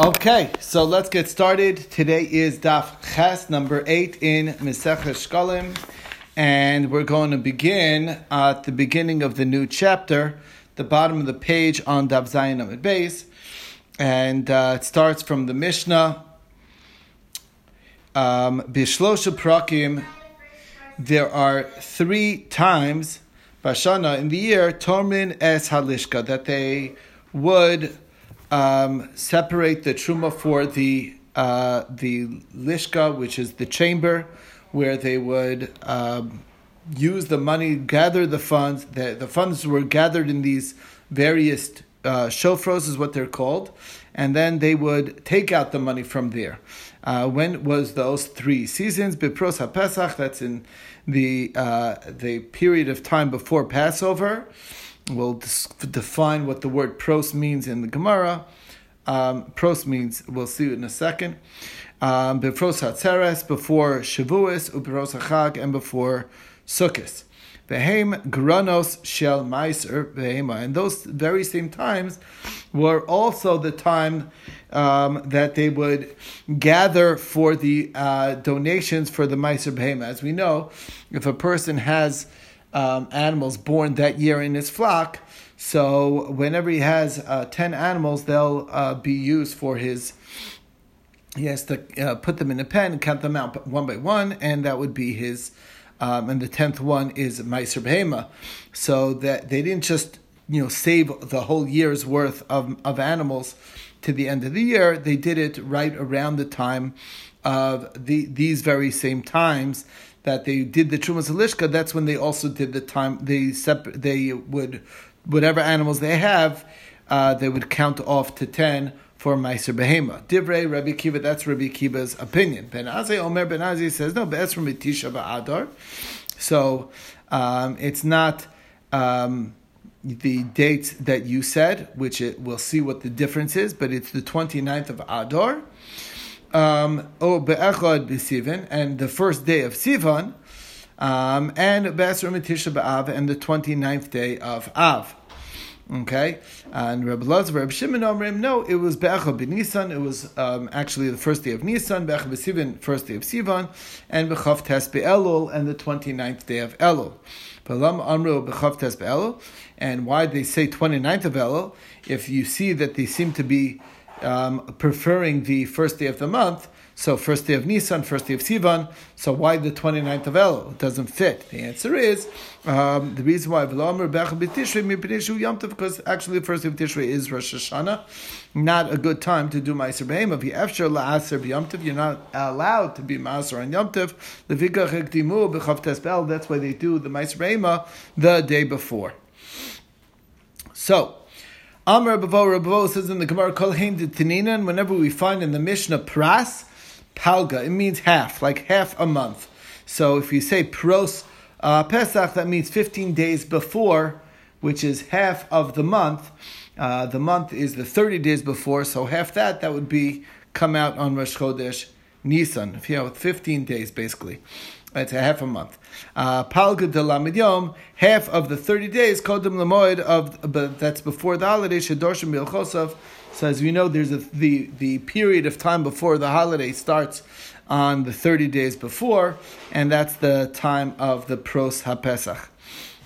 Okay, so let's get started. Today is Daf Ches number eight in Mesech Shkalim, and we're going to begin at the beginning of the new chapter, the bottom of the page on Daf Zayin Amid Beis, and uh, it starts from the Mishnah. Um, Bishlosha Prakim, there are three times Bashana in the year Tormin es Halishka that they would um, separate the truma for the uh, the lishka, which is the chamber, where they would um, use the money, gather the funds. The, the funds were gathered in these various uh, shofros, is what they're called, and then they would take out the money from there. Uh, when was those three seasons? Bipros HaPesach, that's in the uh, the period of time before Passover. We'll define what the word pros means in the Gemara. Um, pros means, we'll see it in a second. Um, Hatzeres, before Shavuos, Uperos HaChag, and before Sukkot. Behem granos shel meiser behema. And those very same times were also the time um, that they would gather for the uh, donations for the meiser behema. As we know, if a person has um, animals born that year in his flock. So whenever he has uh, 10 animals, they'll uh, be used for his. He has to uh, put them in a pen and count them out one by one, and that would be his. Um, and the tenth one is Meiser Behema. So that they didn't just you know save the whole year's worth of, of animals to the end of the year. They did it right around the time of the these very same times that they did the Trumas Alishka, that's when they also did the time, they sep- they would, whatever animals they have, uh, they would count off to 10 for Meiser Behema. Divrei Rabbi Kiva, that's Rabbi Kiva's opinion. Ben Azai Omer Ben Azai says, no, Be'ez from Tisha Ba'adar. So um, it's not um, the dates that you said, which it, we'll see what the difference is, but it's the 29th of Adar um, oh, be'echad b'sivan, and the first day of Sivan, um, and be'esr Tisha b'av, and the 29th day of Av. Okay, and Reb Lazar, Reb Shimon Omrim, no, it was Be'echad b'Nisan, it was um, actually the first day of Nisan, Be'echad b'Sivan, first day of Sivan, and Be'chav Tes be'Elul, and the 29th day of Elul. And why they say 29th of Elul, if you see that they seem to be um, preferring the first day of the month. So first day of Nisan, first day of Sivan. So why the 29th of Elul? It doesn't fit. The answer is um, the reason why because actually the first day of Tishrei is Rosh Hashanah. Not a good time to do Ma'aser Behema. You're not allowed to be Ma'aser on Yom Tov. That's why they do the Ma'aser Behema the day before. So Amr Bavo Rabavo says in the Gemara Kolheim Tininan, whenever we find in the Mishnah pras, palga, it means half, like half a month. So if you say pros uh, Pesach, that means 15 days before, which is half of the month. Uh, the month is the 30 days before, so half that, that would be come out on Rosh Chodesh Nisan, if you know, 15 days basically. It's a half a month. Uh, de Lamid half of the 30 days, Kodem Lamoid, of, but that's before the holiday, Shadorshim Bilchosov. So as we know, there's a, the, the period of time before the holiday starts on the 30 days before, and that's the time of the Pros HaPesach.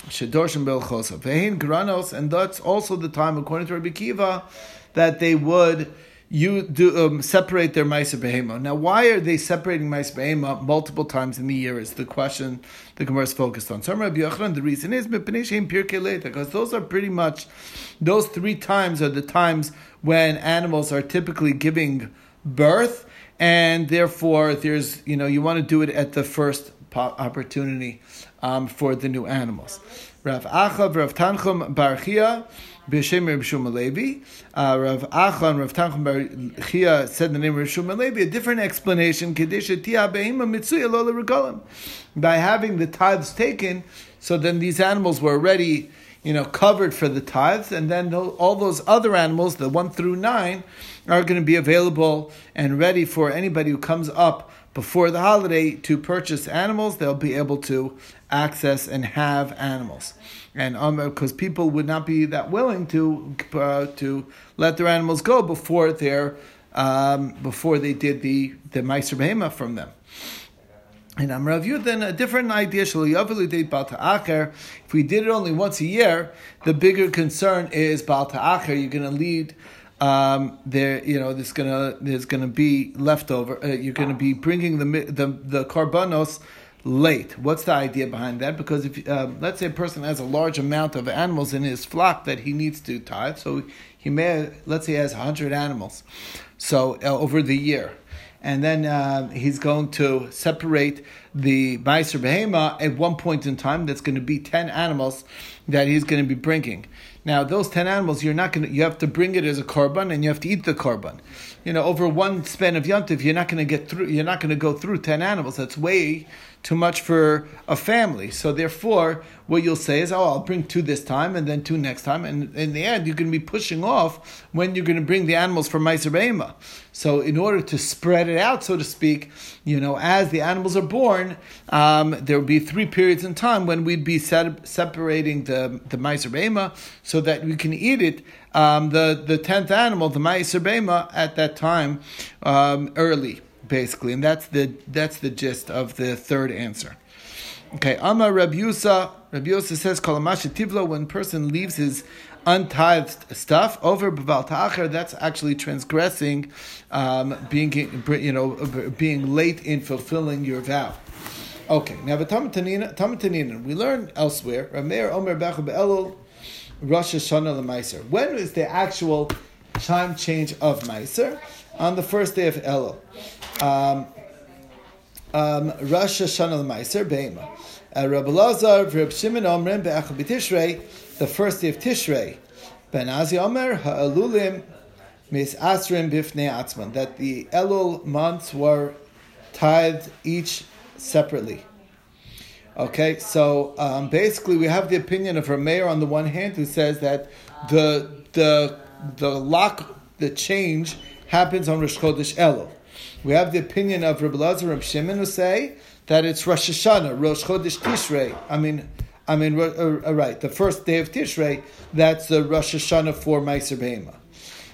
Shadorshim Bilchosov. Vehin Granos, and that's also the time, according to Rabbi Kiva, that they would you do um, separate their Maisa Behema. Now, why are they separating Maisa Behema multiple times in the year? Is the question the Gemara is focused on. So, the reason is because those are pretty much those three times are the times when animals are typically giving birth, and therefore there's you know you want to do it at the first opportunity um, for the new animals. Rav Achav, Rav Tanchum Barchia, B'Shem Rav Shuma Levi. Uh, Rav Achon, Rav Tanchum Bar Chia said the name Rav Shuma Levi. A different explanation. Kedisha Tia Behima Mitzuya Lola Regalim. By having the tithes taken, so then these animals were already, you know, covered for the tithes, and then all those other animals, the one through nine, are going to be available and ready for anybody who comes up before the holiday to purchase animals. They'll be able to access and have animals and because um, people would not be that willing to uh, to let their animals go before their um, before they did the the Behema from them. And I'm reviewed then a different idea. If we did it only once a year, the bigger concern is Baal Ta'acher. You're going to lead um, there, you know, there's gonna there's gonna be leftover. Uh, you're gonna be bringing the the the korbanos late. What's the idea behind that? Because if uh, let's say a person has a large amount of animals in his flock that he needs to tithe, so he may let's say he has hundred animals, so uh, over the year and then uh, he's going to separate the Meiser Behema at one point in time. That's going to be ten animals that he's going to be bringing. Now, those ten animals, you're not going to. You have to bring it as a korban, and you have to eat the korban. You know, over one span of yontif, you're not going to get through. You're not going to go through ten animals. That's way too much for a family. So therefore, what you'll say is, oh, I'll bring two this time and then two next time. And in the end, you're going to be pushing off when you're going to bring the animals from Meiser. So in order to spread it out, so to speak, you know, as the animals are born, um, there will be three periods in time when we'd be separating the, the Meiser so that we can eat it, um, the, the tenth animal, the Meiser Behema, at that time um, early basically, and that's the that's the gist of the third answer. Okay, Amar Rabbi Yusa. Says, "Kolamasha tivlo." When person leaves his untithed stuff over b'val ta'acher, that's actually transgressing, um, being you know being late in fulfilling your vow. Okay, now the Tamatanina, we learn elsewhere. Rameir Omer Bechab Elul Rosh Hashanah Lemeiser. When is the actual time change of Meiser? On the first day of Elul. Um, um, Rosh Hashanah Meiser Beima. Uh, Rabbi Lazar, Rabbi Shimon Omrim Be'achal B'Tishrei, the first day of Tishrei. Ben Azi Omer Ha'alulim Mis Asrim Bifnei Atzman. That the Elul months were tithed each separately. Okay, so um, basically we have the opinion of Rameir on the one hand who says that the the the lock the change happens on Rosh Chodesh Elul. We have the opinion of Rabbi Lazar and Shimon who say that it's Rosh Hashanah, Rosh Chodesh Tishrei. I mean, I mean, uh, uh, right, the first day of Tishrei. That's the Rosh Hashanah for Meiser Behema.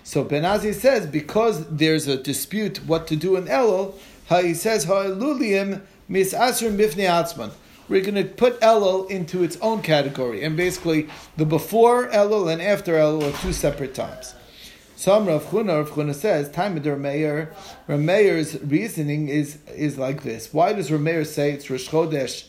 So Benazi says because there's a dispute what to do in Elul, he says Ha'elulim mis asrim bifnei atzman. We're going to put Elul into its own category, and basically the before Elul and after Elul are two separate times. Some Rav Chuna, Rav Chuna says, time of the Rameir, Rameir's reasoning is, is like this. Why does Rameir say it's Rosh Chodesh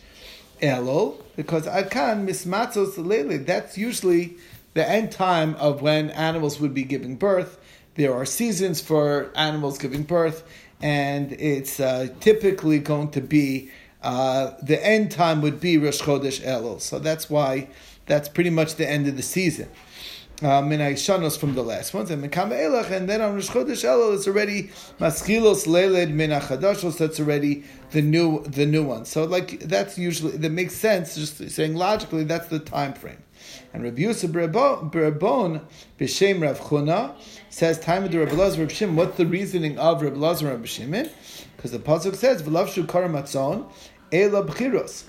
Elul? Because Akan mismatzos lele. That's usually the end time of when animals would be giving birth. There are seasons for animals giving birth, and it's uh, typically going to be uh, the end time would be Rosh Chodesh Elul. So that's why that's pretty much the end of the season uh, min shanos from the last ones, and Mekam Elach, and then on Rosh Chodesh Elul it's already Maschilos Leled Min Achadashos. That's already the new the new one. So like that's usually that makes sense. Just saying logically, that's the time frame. And Rabbi Yusuf Berabon B'Shem Rav Chuna says time of the Rabbi Lazar Shimon. What's the reasoning of Rabbi Lazar Rav Shimon? Because the pasuk says V'lavshu Karamatzon Ela B'chiros.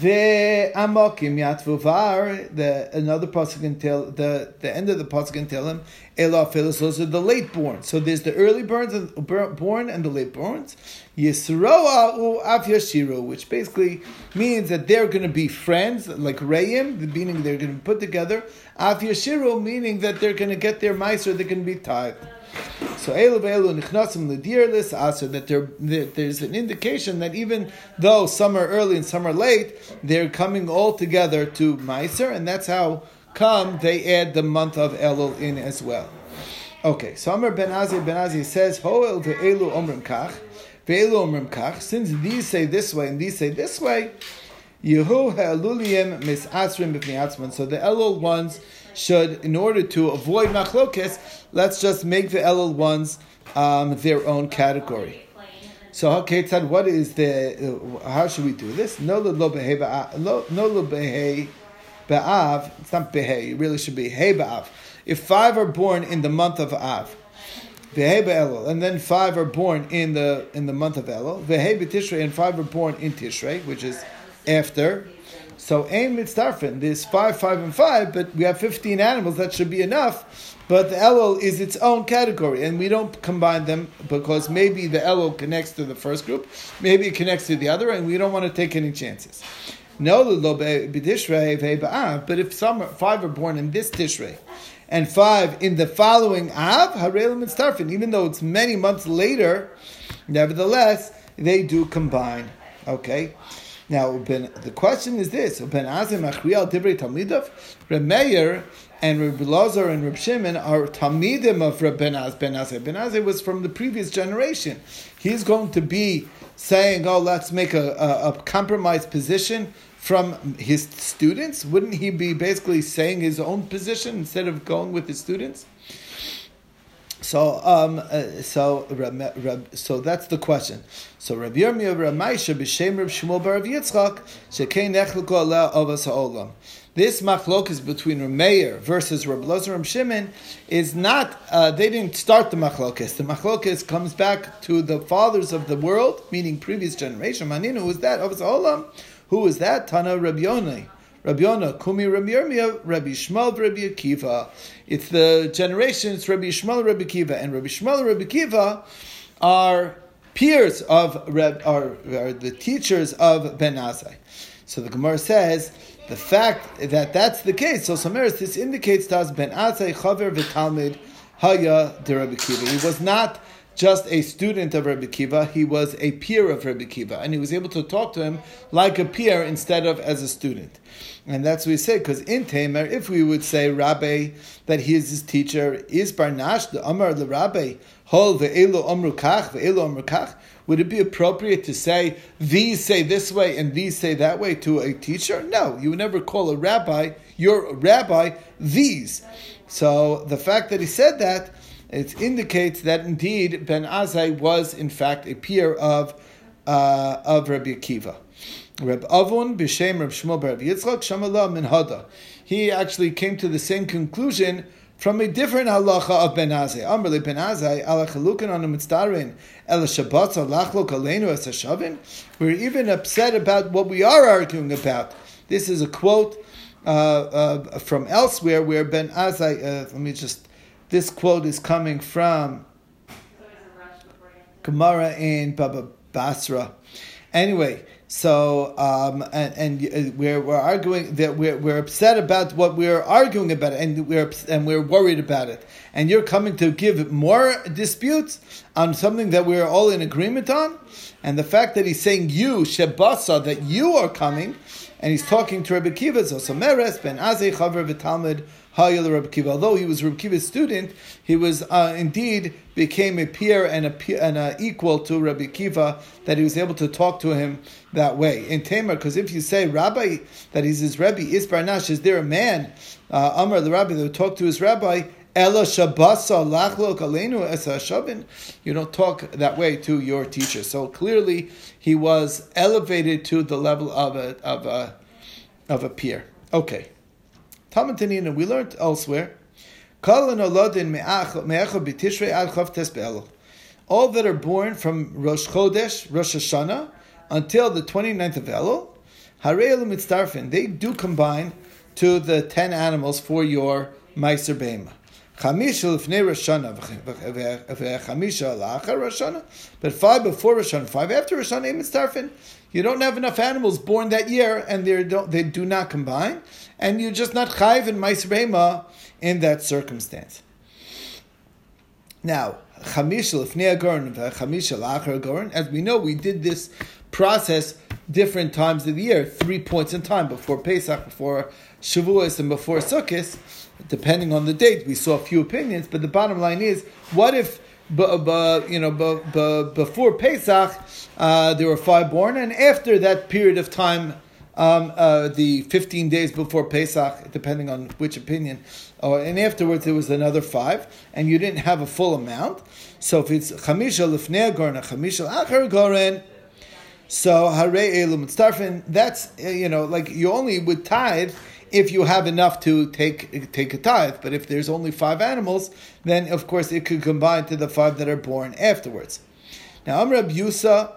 The amokim yatvuvar. The another pasuk can tell the the end of the pasuk can tell him elafilus. Those are the late born. So there's the early borns and born and the late borns. Yisroa u av yashiru, which basically means that they're going to be friends, like the meaning they're going to be put together. Av yashiru, meaning that they're going to get their meiser, they're going to be tied. So elu ve'elu nichnasim l'dirlis aser that there, there's an indication that even though some are early and some are late, they're coming all together to Meiser, and that's how come they add the month of Elul in as well. Okay, so Amr Ben Azi Ben Azi says Hoel ve'elu omrim kach. Since these say this way and these say this way, So the Elul ones should, in order to avoid machlokes, let's just make the Elul ones um, their own category. So, okay, Tzad, what is the, uh, how should we do this? No lo behe ba'av, it's not behe, it really should be he ba'av. If five are born in the month of Av, Vehe and then five are born in the in the month of Elul. Vehe and five are born in Tishrei, which is after So aim mitzdarfin. There's five, five, and five, but we have fifteen animals. That should be enough. But the elul is its own category, and we don't combine them because maybe the elul connects to the first group, maybe it connects to the other, and we don't want to take any chances. No, but if some five are born in this tishrei, and five in the following av, harel mitzdarfin. Even though it's many months later, nevertheless they do combine. Okay. Now, the question is this: Ben Azim Achriel Divrei Talmidov, Remeir and Reb Lazar and Reb Shimon are Talmidim of Reb Ben Az. Ben Azai. Ben was from the previous generation. He's going to be saying, "Oh, let's make a, a, a compromised position." From his students, wouldn't he be basically saying his own position instead of going with his students? So, um, uh, so, so that's the question. So, Rabbi Yirmiyah Ramaisha b'shem Reb Shmuel bar Rabbi Yitzchak shekei nechluko aleh avas ha'olam. This machlokas between Rameir versus Reb Lozer Shimon is not. Uh, they didn't start the machlokas. The machlokas comes back to the fathers of the world, meaning previous generation. Maninu, is that? Avas ha'olam. Who is that? Tana. Rabbi Yonah, Kumi Rabbi Rabbi Shmuel, Rabbi Akiva. It's the generations Rabbi Shmuel, Rabbi Akiva, and Rabbi Shmuel, Rabbi Akiva are peers of Reb, are, are the teachers of Ben Azai. So the Gemara says the fact that that's the case. So Samaris, this indicates to us Ben Azai Chaver v'Talmid Haya de Rabbi Akiva. He was not just a student of Rabbi Kiva, he was a peer of Rabbi Kiva, and he was able to talk to him like a peer instead of as a student. And that's what we say, because in Tamer, if we would say Rabbi, that he is his teacher, is Barnash, the Amar the Rabbi, Hol ve'elu amru kach, ve'elu amru kach, would it be appropriate to say, these say this way and these say that way to a teacher? No, you would never call a rabbi, your rabbi, these. So the fact that he said that, it indicates that indeed Ben Azai was in fact a peer of uh, of Rabbi Akiva. Reb Avon b'shem Reb Shmuel Bar Yitzchak Shamala min Hada. He actually came to the same conclusion from a different halacha of Ben Azai. Amrle Ben Azai ala chalukan on mitzdarin el shabbat lachlok aleinu as shavin. We're even upset about what we are arguing about. This is a quote uh, uh, from elsewhere where Ben Azai. Uh, let me just this quote is coming from Gemara in Baba Basra. Anyway, so um, and, and uh, we're, we're arguing that we're, we're upset about what we're arguing about, and we're and we're worried about it. And you're coming to give more disputes on something that we're all in agreement on, and the fact that he's saying you shebasa that you are coming, and he's talking to Rabbi Kiva, Zosameres ben Azei Chaver v'Talmud Hayil Rabbi Kiva. Although he was Rabbi Kiva's student, he was uh, indeed became a peer and a peer, and a equal to Rabbi Kiva that he was able to talk to him that way. In Tamar, because if you say Rabbi that he's his Rabbi is Barnash, is there a man, uh, Amar the Rabbi that would talk to his Rabbi? Ela shabasa lachlok aleinu es You don't talk that way to your teacher. So clearly, he was elevated to the level of a of a of a peer. Okay. Talmud we learned elsewhere. All that are born from Rosh Chodesh, Rosh Hashanah, until the 29th of Elul, they do combine to the 10 animals for your Meiser Behema. Chamisha lefnei Rosh v'chamisha la'achar Rosh But five before Rosh five after Rosh Hashanah, Mitzdarfin. You don't have enough animals born that year, and they don't they do not combine, and you're just not chayv and ma'isreima in that circumstance. Now, chamisha lefnei agorin chamisha la'achar agorin. As we know, we did this process different times of the year, three points in time before Pesach, before Shavuos, and before Sukkot. Depending on the date, we saw a few opinions, but the bottom line is, what if but, but you know, but before Pesach, uh, there were five born, and after that period of time, um, uh, the 15 days before Pesach, depending on which opinion, or, and afterwards there was another five, and you didn't have a full amount. So if it's Chamisha Lifnei Goren, Chamisha Achar Goren, so Hare Elum Starfin, that's, uh, you know, like you only would tithe if you have enough to take take a tithe. But if there's only five animals, then of course it could combine to the five that are born afterwards. Now, Amr Yusa,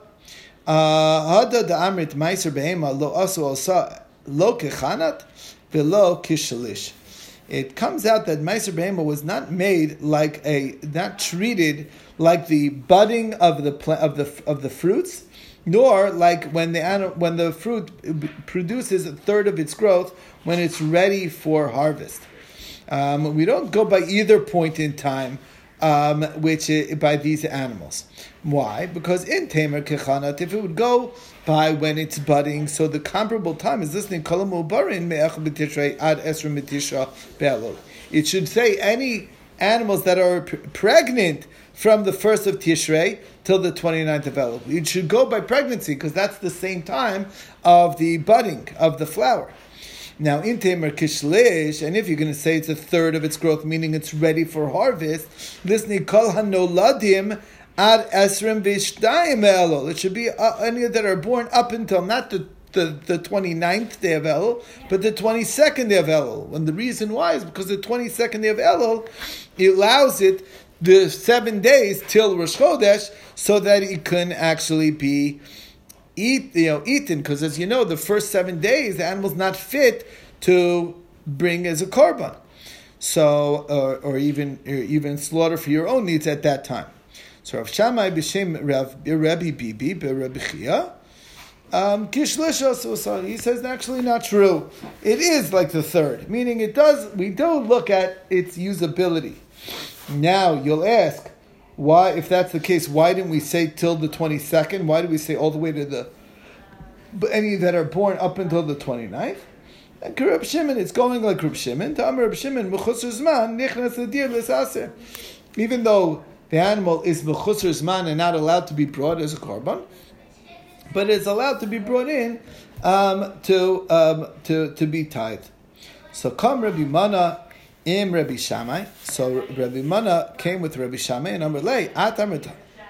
uh, Hada da Amrit Meiser Behema lo asu osa lo kechanat velo kishalish. It comes out that Meiser Behema was not made like a, not treated like the budding of the of the of the fruits, nor like when the when the fruit produces a third of its growth when it's ready for harvest. Um, we don't go by either point in time, um, which by these animals. Why? Because in Tamer Kechanat, if it would go by when it's budding, so the comparable time is listening Kolamu Barin Me'ech B'Tishrei Ad Esra Mitisha Be'elul. It should say any animals that are pregnant from the 1st of Tishrei till the 29th of Elul. It should go by pregnancy because that's the same time of the budding of the flower. Now, in Tamer Kishlish, and if you're going to say it's a third of its growth, meaning it's ready for harvest, listen, Kol Hanoladim ad Esrim Vishtayim Elul. It should be uh, any that are born up until not the the, the 29th day of Elul, but the 22nd day of Elul. And the reason why is because the 22nd day of Elul, it allows it the seven days till Rosh Chodesh so that it can actually be eat, you know, eaten. Because as you know, the first seven days, the animal's not fit to bring as a korban. So, uh, or even or even slaughter for your own needs at that time. So Rav Shammai b'shem Rav Rabbi Bibi b'Rabbi Chia, um, he says actually not true. It is like the third, meaning it does. We do look at its usability. Now you'll ask, why? If that's the case, why didn't we say till the twenty second? Why did we say all the way to the any that are born up until the 29th? And Reb Shimon, it's going like Reb Shimon. To Amr Shimon, Even though the animal is mechusar zman and not allowed to be brought as a korban, but it's allowed to be brought in um, to, um, to, to be tied. So come Rabbi Mana im Rabbi Shammai. So Rabbi Mana came with Rabbi Shammai and Amr Lei at Amr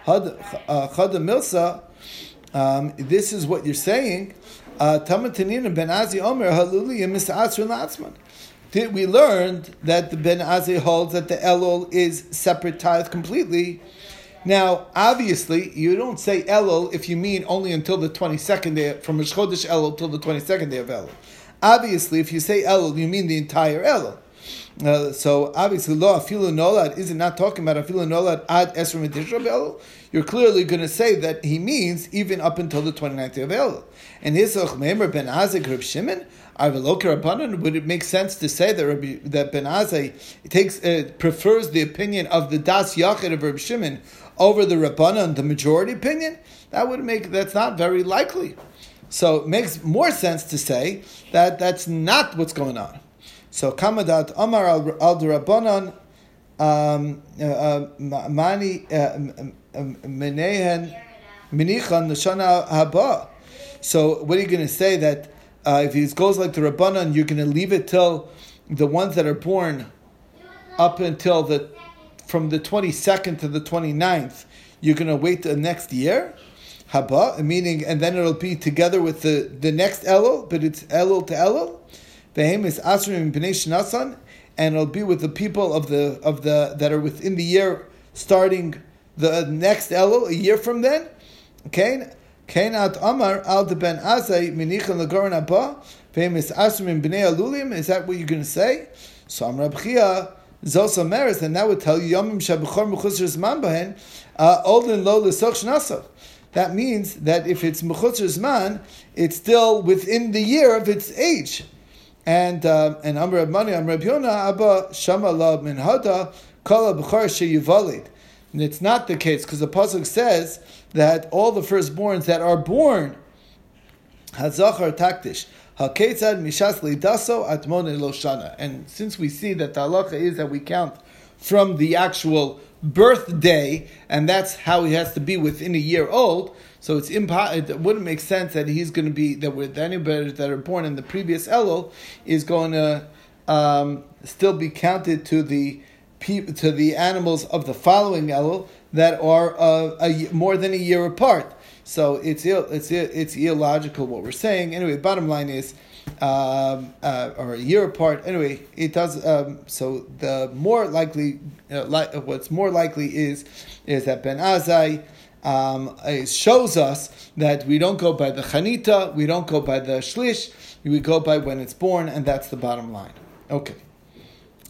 Chada uh, Milsa. Um, this is what you're saying. Uh, Tamatanin ben Azi Omer Haluli Misasr Did we learned that the Ben Azi holds that the Elul is separate tithe completely? Now, obviously, you don't say Elul if you mean only until the 22nd day, from Rosh Chodesh Elul till the 22nd day of Elul. Obviously, if you say Elul, you mean the entire Elul. Uh, so obviously, lo afilu nolad is not not talking about afilu nolad ad esrim Elul. You're clearly going to say that he means even up until the 29th day of Elul. And Hisach Memer ben Azik Reb Shimon, would it make sense to say that Rabbi, that Ben Azai takes uh, prefers the opinion of the Das Yachid of Reb Shimon over the Rabbanan, the majority opinion? That would make that's not very likely. So it makes more sense to say that that's not what's going on. So Kamadat Amar al Rabbanan um, uh, uh, Mani uh, Menehen Minichan Nashana Haba. So what are you going to say that uh, if it goes like the Rabbanan, you're going to leave it till the ones that are born up until the from the 22nd to the 29th, you're going to wait the next year? Haba, meaning, and then it'll be together with the, the next Elul, but it's Elul to Elul. Vehem is Asrim Bnei Shnasan, and it'll be with the people of the of the that are within the year starting the next Elul, a year from then. Okay, Kenat Amar Al de Ben Azai Minichan Lagoran Abba. Famous Asrim Bnei Alulim. Is that what you're going to say? So Amar Abchia Zosa Meres, and that would tell you Yomim Shabachor Mechusr Zman Bahen uh, Olden Lo Lesoch Shnasach. That means that if it's Mechutzer Zman, it's still within the year of its age. And uh, and Amr Mani Amr Yona Abba Shama La Min Hada Kala B'char Sheyivalid. And it's not the case because the pasuk says that all the firstborns that are born Hazachar Taktish Haketzad Mishas Lidaso Atmon Eloshana. And since we see that the halacha is that we count from the actual birthday, and that's how he has to be within a year old. So it's impo- it wouldn't make sense that he's going to be that with anybody that are born in the previous Elul is going to um, still be counted to the to the animals of the following Elul that are uh, a, more than a year apart. So it's it's it's illogical what we're saying. Anyway, bottom line is um, uh, or a year apart. Anyway, it does. Um, so the more likely, uh, li- what's more likely is is that Ben Azai um, it shows us that we don't go by the chanita, we don't go by the shlish, we go by when it's born, and that's the bottom line. Okay.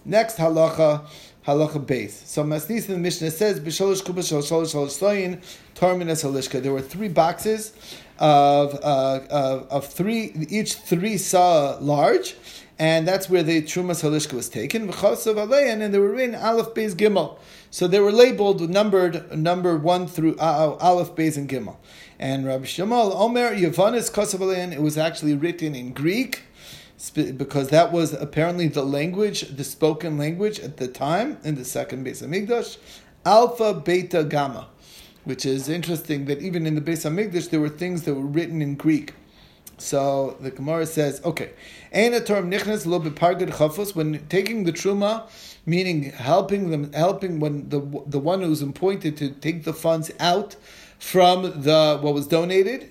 Next halacha, halacha base. So Masnis in the Mishnah says, B'sholosh kuba sholosh sholosh halishka. There were three boxes of, uh, of, of three, each three saw large, and that's where the Trumas Halishka was taken. And they were written Aleph Beis Gimel. So they were labeled, numbered, number one through uh, uh Aleph Beis and Gimel. And Rabbi Yishmael Omer Yavanis Kosov it was actually written in Greek because that was apparently the language, the spoken language at the time in the second Beis Hamikdash, Alpha, Beta, Gamma, which is interesting that even in the Beis Hamikdash there were things that were written in Greek. So the Gemara says, okay, when taking the truma, meaning helping them, helping when the the one who's appointed to take the funds out from the what was donated,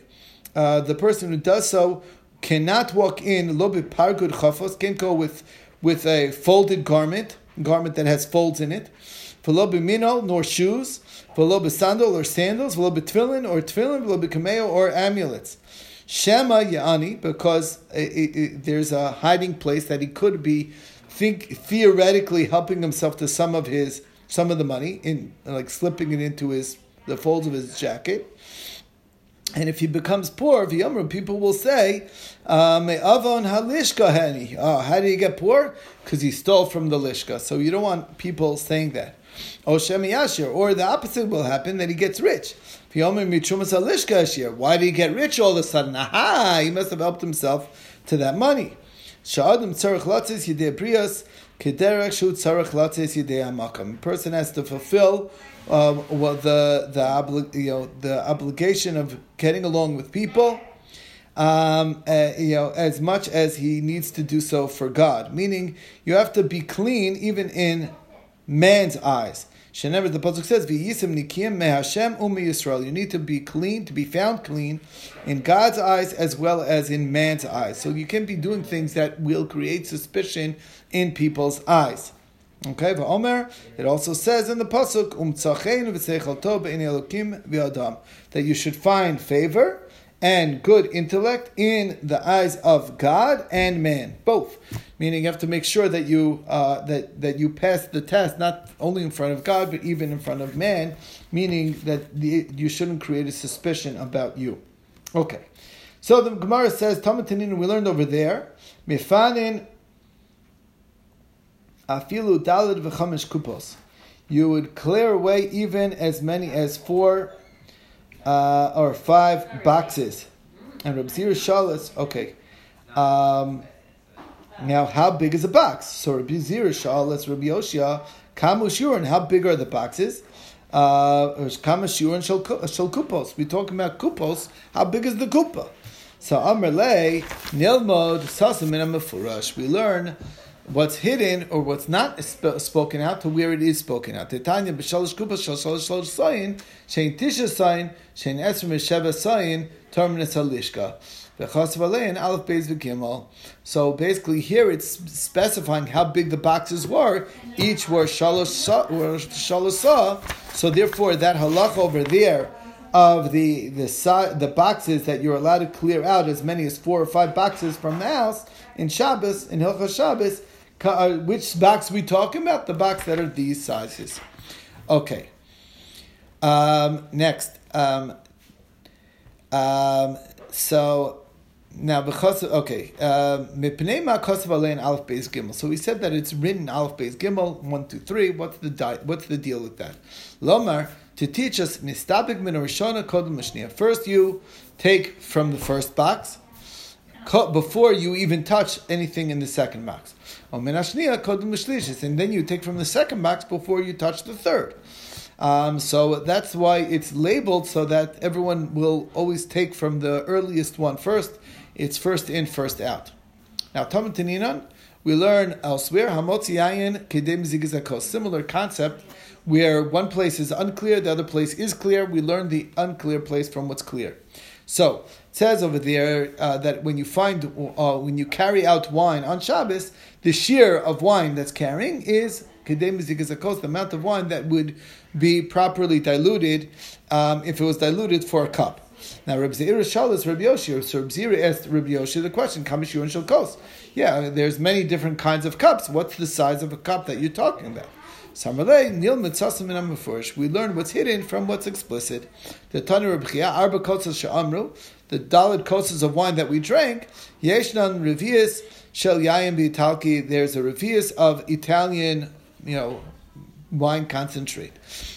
uh, the person who does so cannot walk in lo pargud chafos, can't go with with a folded garment, garment that has folds in it, v'lo mino nor shoes, v'lo sandal or sandals, v'lo tefillin or tefillin, v'lo kameo or amulets. Shema Ya'ani, because it, it, it, there's a hiding place that he could be think theoretically helping himself to some of his some of the money in like slipping it into his the folds of his jacket. And if he becomes poor, V'yomru, people will say, um, "Avon halishka hani." Oh, how did he get poor? Because he stole from the lishka. So you don't want people saying that. Or the opposite will happen that he gets rich. Why did he get rich all of a sudden? Aha, he must have helped himself to that money. A person has to fulfill um, the the obli- you know the obligation of getting along with people, um, uh, you know, as much as he needs to do so for God. Meaning, you have to be clean even in man's eyes. Shenever the pasuk says, "V'yisim nikim mehashem umi Yisrael." You need to be clean, to be found clean, in God's eyes as well as in man's eyes. So you can't be doing things that will create suspicion in people's eyes. Okay, Omer. It also says in the pasuk, "Um that you should find favor and good intellect in the eyes of God and man, both. Meaning, you have to make sure that you uh, that that you pass the test not only in front of God but even in front of man. Meaning that the, you shouldn't create a suspicion about you. Okay, so the Gemara says Tamatanin. We learned over there mifanin afilu dalid v'chamish kupos. You would clear away even as many as four uh, or five boxes. And Rabbi Zira Shalas, okay. Um, now, how big is a box? So Rabbi Zira Shalas, Rabbi Yoshia, Kamu Shurin, how big are the boxes? Uh, Kama Shurin Shal Kupos. We're talking about Kupos. How big is the Kupa? So Amrle, Nilmod, Sasamin Mefurash. We learn what's hidden or what's not sp- spoken out to where it is spoken out. Titania b'shalosh kupas shalosh shalosh sayin shein tisha sayin shein esrim sheva sayin terminus halishka. So basically, here it's specifying how big the boxes were. Each were shalosh sa. So therefore, that halach over there of the the the boxes that you're allowed to clear out as many as four or five boxes from the house in Shabbos in Hilchah Shabbos which box we talking about? The box that are these sizes. Okay. Um, next. Um, um, so now because okay, um, Aleph Beis Gimel. So we said that it's written Aleph Beis Gimel one two three. What's the di- what's the deal with that? Lomar to teach us mistabik min Rishona kodem First, you take from the first box before you even touch anything in the second box. And then you take from the second box before you touch the third. Um, so that's why it's labeled so that everyone will always take from the earliest one first. It's first in, first out. Now, Tamantininan, we learn elsewhere, Hamotziayin Kedem. Similar concept where one place is unclear, the other place is clear. We learn the unclear place from what's clear. So says over there uh, that when you find uh, when you carry out wine on Shabbos, the shear of wine that's carrying is the amount of wine that would be properly diluted um, if it was diluted for a cup. Now, Reb Zeira Shalas Reb Yoshi, so Reb Zeira asked Reb Yoshi the question, Kamishu and Shalkos. Yeah, there's many different kinds of cups. What's the size of a cup that you're talking about? Samalei Nil Mitzasim Mefurish. We learn what's hidden from what's explicit. The Tanu Reb Chia Arba Kotzas Sha'amru, the Dalid Kotzas of wine that we drank. Yeshnan Revius Shel Yayim B'italki. There's a Revius of Italian, you know, wine concentrate.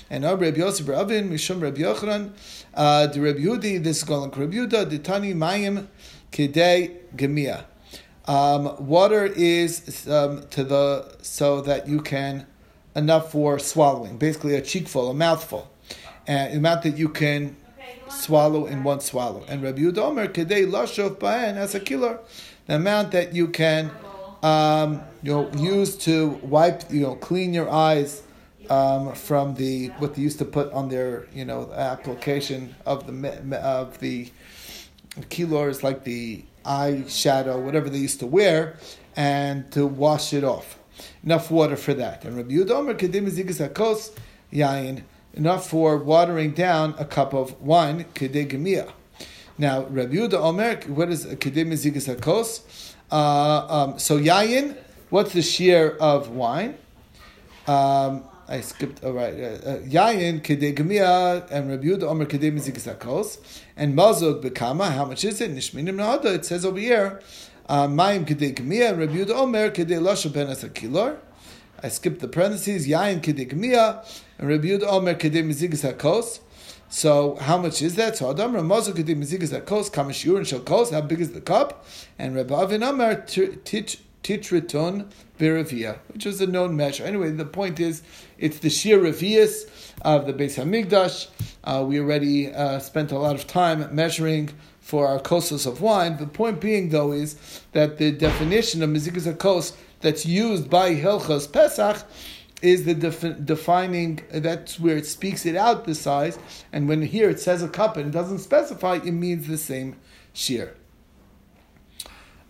And Reb Yosef Ravin Mishum Reb Yochanan. Uh, the Reb Yudi. This is called Reb Yuda. The Tani Mayim Kidei Gemia. Um, water is um, to the so that you can enough for swallowing, basically a cheekful, a mouthful, and the amount that you can swallow in one swallow. And Rabbi Yudomer kedei lashov ba'en as a killer, the amount that you can um, you know use to wipe you know clean your eyes. Um, from the what they used to put on their you know application of the of the kilor like the eyeshadow, whatever they used to wear, and to wash it off enough water for that. And Rabbi Yudomer kedim zigas hakos yain, enough for watering down a cup of wine kedei Now Rabbi Yuda Omer, what is kedim zigas hakos? Uh, um, so yain, what's the share of wine? Um, I skipped. All right, uh, uh, yayin kedei gemia and Rabbi Yuda Omer zigas hakos and mazog bekama. How much is it? Nishminim na'ada. It says over here. Mayim kedei kmiya, Rabbi Yehuda Omer kedei lasha ben kilor. I skipped the parentheses. Yayin kedei kmiya, and Rabbi Yehuda Omer kedei mizigas hakos. So how much is that? So Adam Ramazu kedei mizigas hakos, kamishur and shalkos. How big is the cup? And Rabbi Avin Omer titriton biravia, which was a known measure. Anyway, the point is, it's the sheer revius of the Beis Hamikdash. Uh, we already uh, spent a lot of time measuring for our kosos of wine. The point being, though, is that the definition of mizikas kos that's used by Hilchas Pesach is the defi- defining, that's where it speaks it out, the size, and when here it says a cup and it doesn't specify, it means the same shear.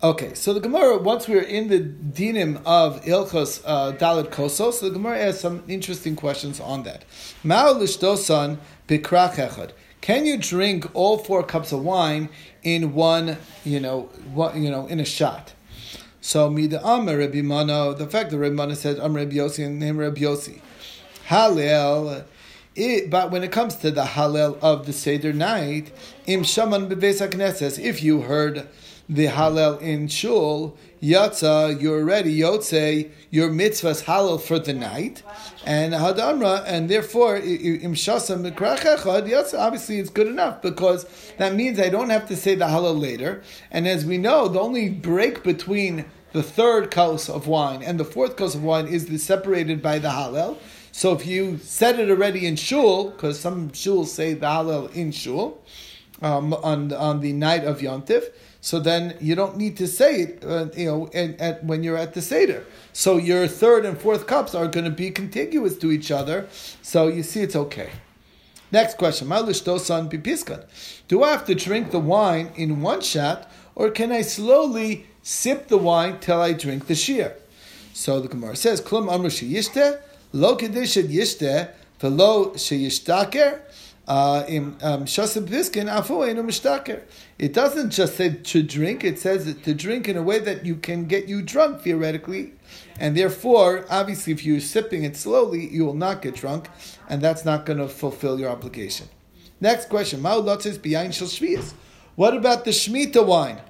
Okay, so the Gemara, once we're in the dinim of Ilchos uh, Dalit Kosos, the Gemara has some interesting questions on that. Ma'u lishtosan bikrach echad. Can you drink all four cups of wine in one, you know, one, you know, in a shot? So mida Amar Rabbi Mano, the fact that Rabbi Mano said Am Rabbi Yossi and name Rabbi Yossi, Halel. It, but when it comes to the Halel of the Seder night, im shaman beves if you heard the Halel in Shul, Yatza, you're ready, Yotze, your mitzvah's Halel for the night, and Hadamra, and therefore, Im Shasam Yatza, obviously it's good enough, because that means I don't have to say the Halel later, and as we know, the only break between the third kos of wine and the fourth kos of wine is separated by the Halel, so if you said it already in Shul, because some Shuls say the Halel in Shul, um, on, on the night of Yontif, so then you don't need to say it, uh, you know, at, at, when you're at the Seder. So your third and fourth cups are going to be contiguous to each other. So you see it's okay. Next question. Do I have to drink the wine in one shot, or can I slowly sip the wine till I drink the shear? So the Gemara says, Klum amru sheyishte, lo kedishet yishte, velo sheyishtaker, Uh, um, it doesn't just say to drink, it says to drink in a way that you can get you drunk, theoretically. And therefore, obviously, if you're sipping it slowly, you will not get drunk, and that's not going to fulfill your obligation. Next question. What about the Shemitah wine?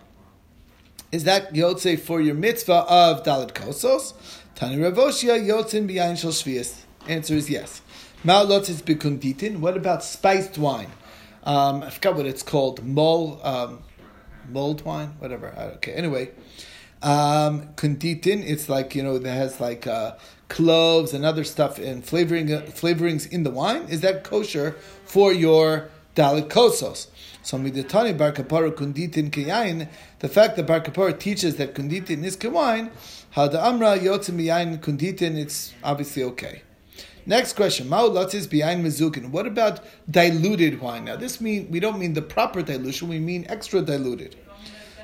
Is that Yotze for your mitzvah of Dalit Kosos? Tani Ravoshia Yotzin Biyain Shal Shvias. Answer is yes. Ma'alotis bekunditin. What about spiced wine? Um, I forgot what it's called. Mol, um, mulled wine, whatever. Okay. Anyway, um, kunditin. It's like you know that has like uh, cloves and other stuff and flavoring uh, flavorings in the wine. Is that kosher for your dalit kosos? So miditani bar kapara kunditin kayain. The fact that bar kapara teaches that kunditin is kawain. Hada amra yotzim kunditin. It's obviously okay. Next question: Ma'ulatis behind mezukin. What about diluted wine? Now, this mean we don't mean the proper dilution. We mean extra diluted.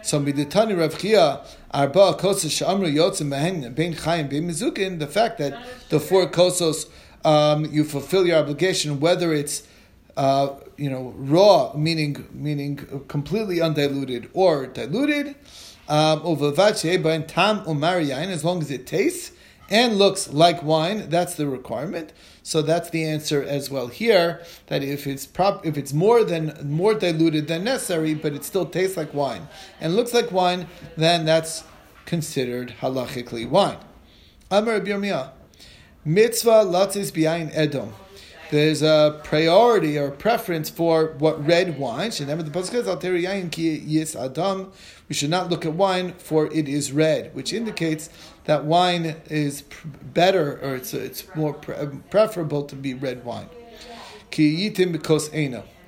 So miditani Rav Chia arba kosos she'amru yotzim behen bein chayim bein mizukin. The fact that the four kosos um, you fulfill your obligation, whether it's uh, you know raw, meaning meaning completely undiluted, or diluted. Um, tam as long as it tastes and looks like wine, that's the requirement. So that's the answer as well here. That if it's prop, if it's more than more diluted than necessary, but it still tastes like wine and looks like wine, then that's considered halachically wine. Amar Yirmiyah, mitzvah latzis biyayin edom. There's a priority or preference for what red wine. We should not look at wine, for it is red, which indicates that wine is better or it's it's more preferable to be red wine.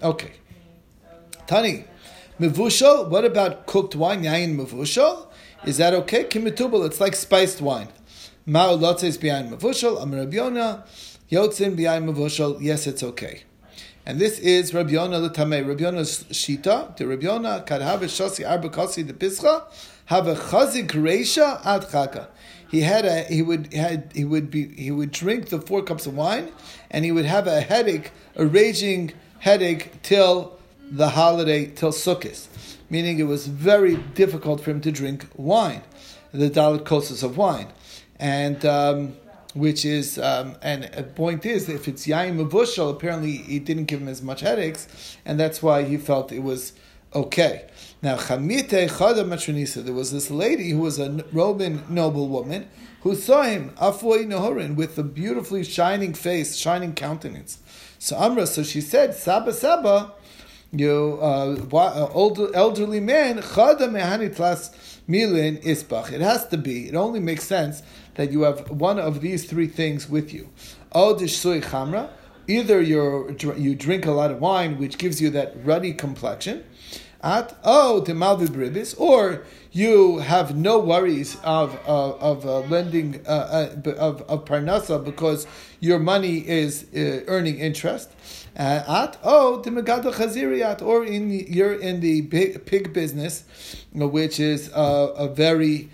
Okay. Tani, mevushal. What about cooked wine? Yain mevushal. Is that okay? Kimitubal. It's like spiced wine. Ma'u lotzes behind mevushal. Amar Rabiona. Yotzin behind mevushal. Yes, it's okay. And this is l'tamei. Rabbi Yonah's shita. The Rabbi Yonah kad have shasi arba the pischa have a chazik reisha ad chaka he had a he would had he would be he would drink the four cups of wine, and he would have a headache, a raging headache till the holiday till Sukkot, meaning it was very difficult for him to drink wine, the dalit kosas of wine, and. Um, which is, um, and a point is, if it's yain mavushal, apparently it didn't give him as much headaches, and that's why he felt it was okay. Now, Chamite Chada Matronisa, there was this lady who was a Roman noblewoman who saw him, Afoi Nahorin, with a beautifully shining face, shining countenance. So Amra, so she said, Saba Saba, you uh, uh old, elderly man, Chada Mehanitlas Milin Isbach. It has to be, it only makes sense that you have one of these three things with you. Odish Sui Chamra, either you you drink a lot of wine, which gives you that ruddy complexion, at oh the malvid bribis, or you have no worries of uh, of uh, lending uh, uh of of parnasa because your money is uh, earning interest. Uh, at oh the megado chaziriat, or in you're in the pig, pig business, which is a very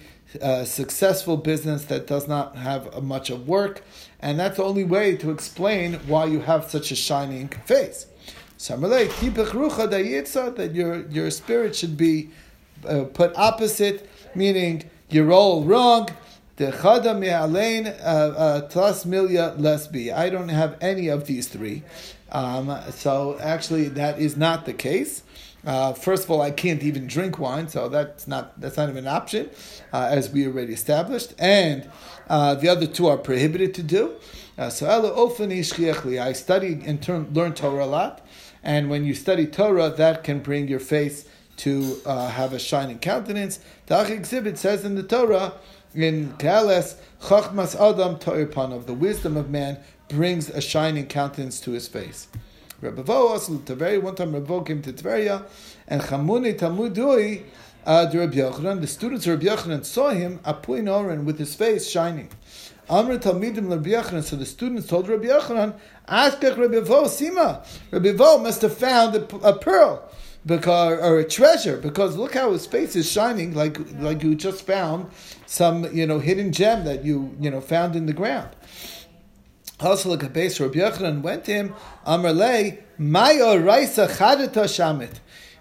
successful business that does not have much of work, and that's the only way to explain why you have such a shining face that your, your spirit should be uh, put opposite, meaning you're all wrong. Uh, uh. I don't have any of these three. Um, so actually, that is not the case. Uh, first of all, I can't even drink wine, so that's not that's not even an option, uh, as we already established. And uh, the other two are prohibited to do. Uh, so I studied and turn, learned Torah a lot. And when you study Torah, that can bring your face to uh, have a shining countenance. The Ach exhibit says in the Torah, in Kales, Chachmas Adam To'irpanav, the wisdom of man brings a shining countenance to his face. Rabbi also Tveria, one time Rabbi came to Tveria, and Chamuni Tamudui, uh, the the students of Rabbi Yochanan saw him, Apuin Oren, with his face shining. Amr Talmidim Rabbi Yochanan. So the students told Rabbi Yochanan, "Ask Rabbi Vo Sima. Rabbi Vo must have found a, a pearl." because or a treasure because look how his face is shining like like you just found some you know hidden gem that you you know found in the ground. Also, Rabbi Yochanan went to him. Amarle Maya Raisa Chadata Shamit.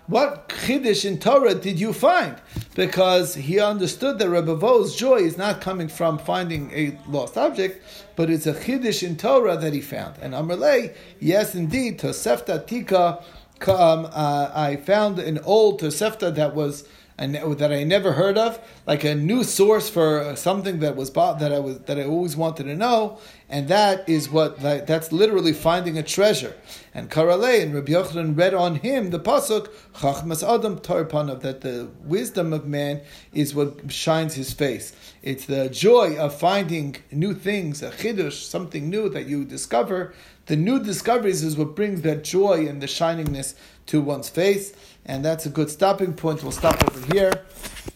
What chiddush in Torah did you find? Because he understood that Rebbe Vo's joy is not coming from finding a lost object, but it's a chiddush in Torah that he found. And Amarle, yes, indeed, Tosefta Tika, um, uh, I found an old Tosefta that was and that I never heard of, like a new source for something that was bought that I was that I always wanted to know, and that is what that's literally finding a treasure. And Karale and Rabbi Yochanan read on him the pasuk Chachmas Adam Tarpanav that the wisdom of man is what shines his face. It's the joy of finding new things, a chiddush, something new that you discover. The new discoveries is what brings that joy and the shiningness to one's face and that's a good stopping point. We'll stop over here,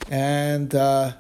and. Uh,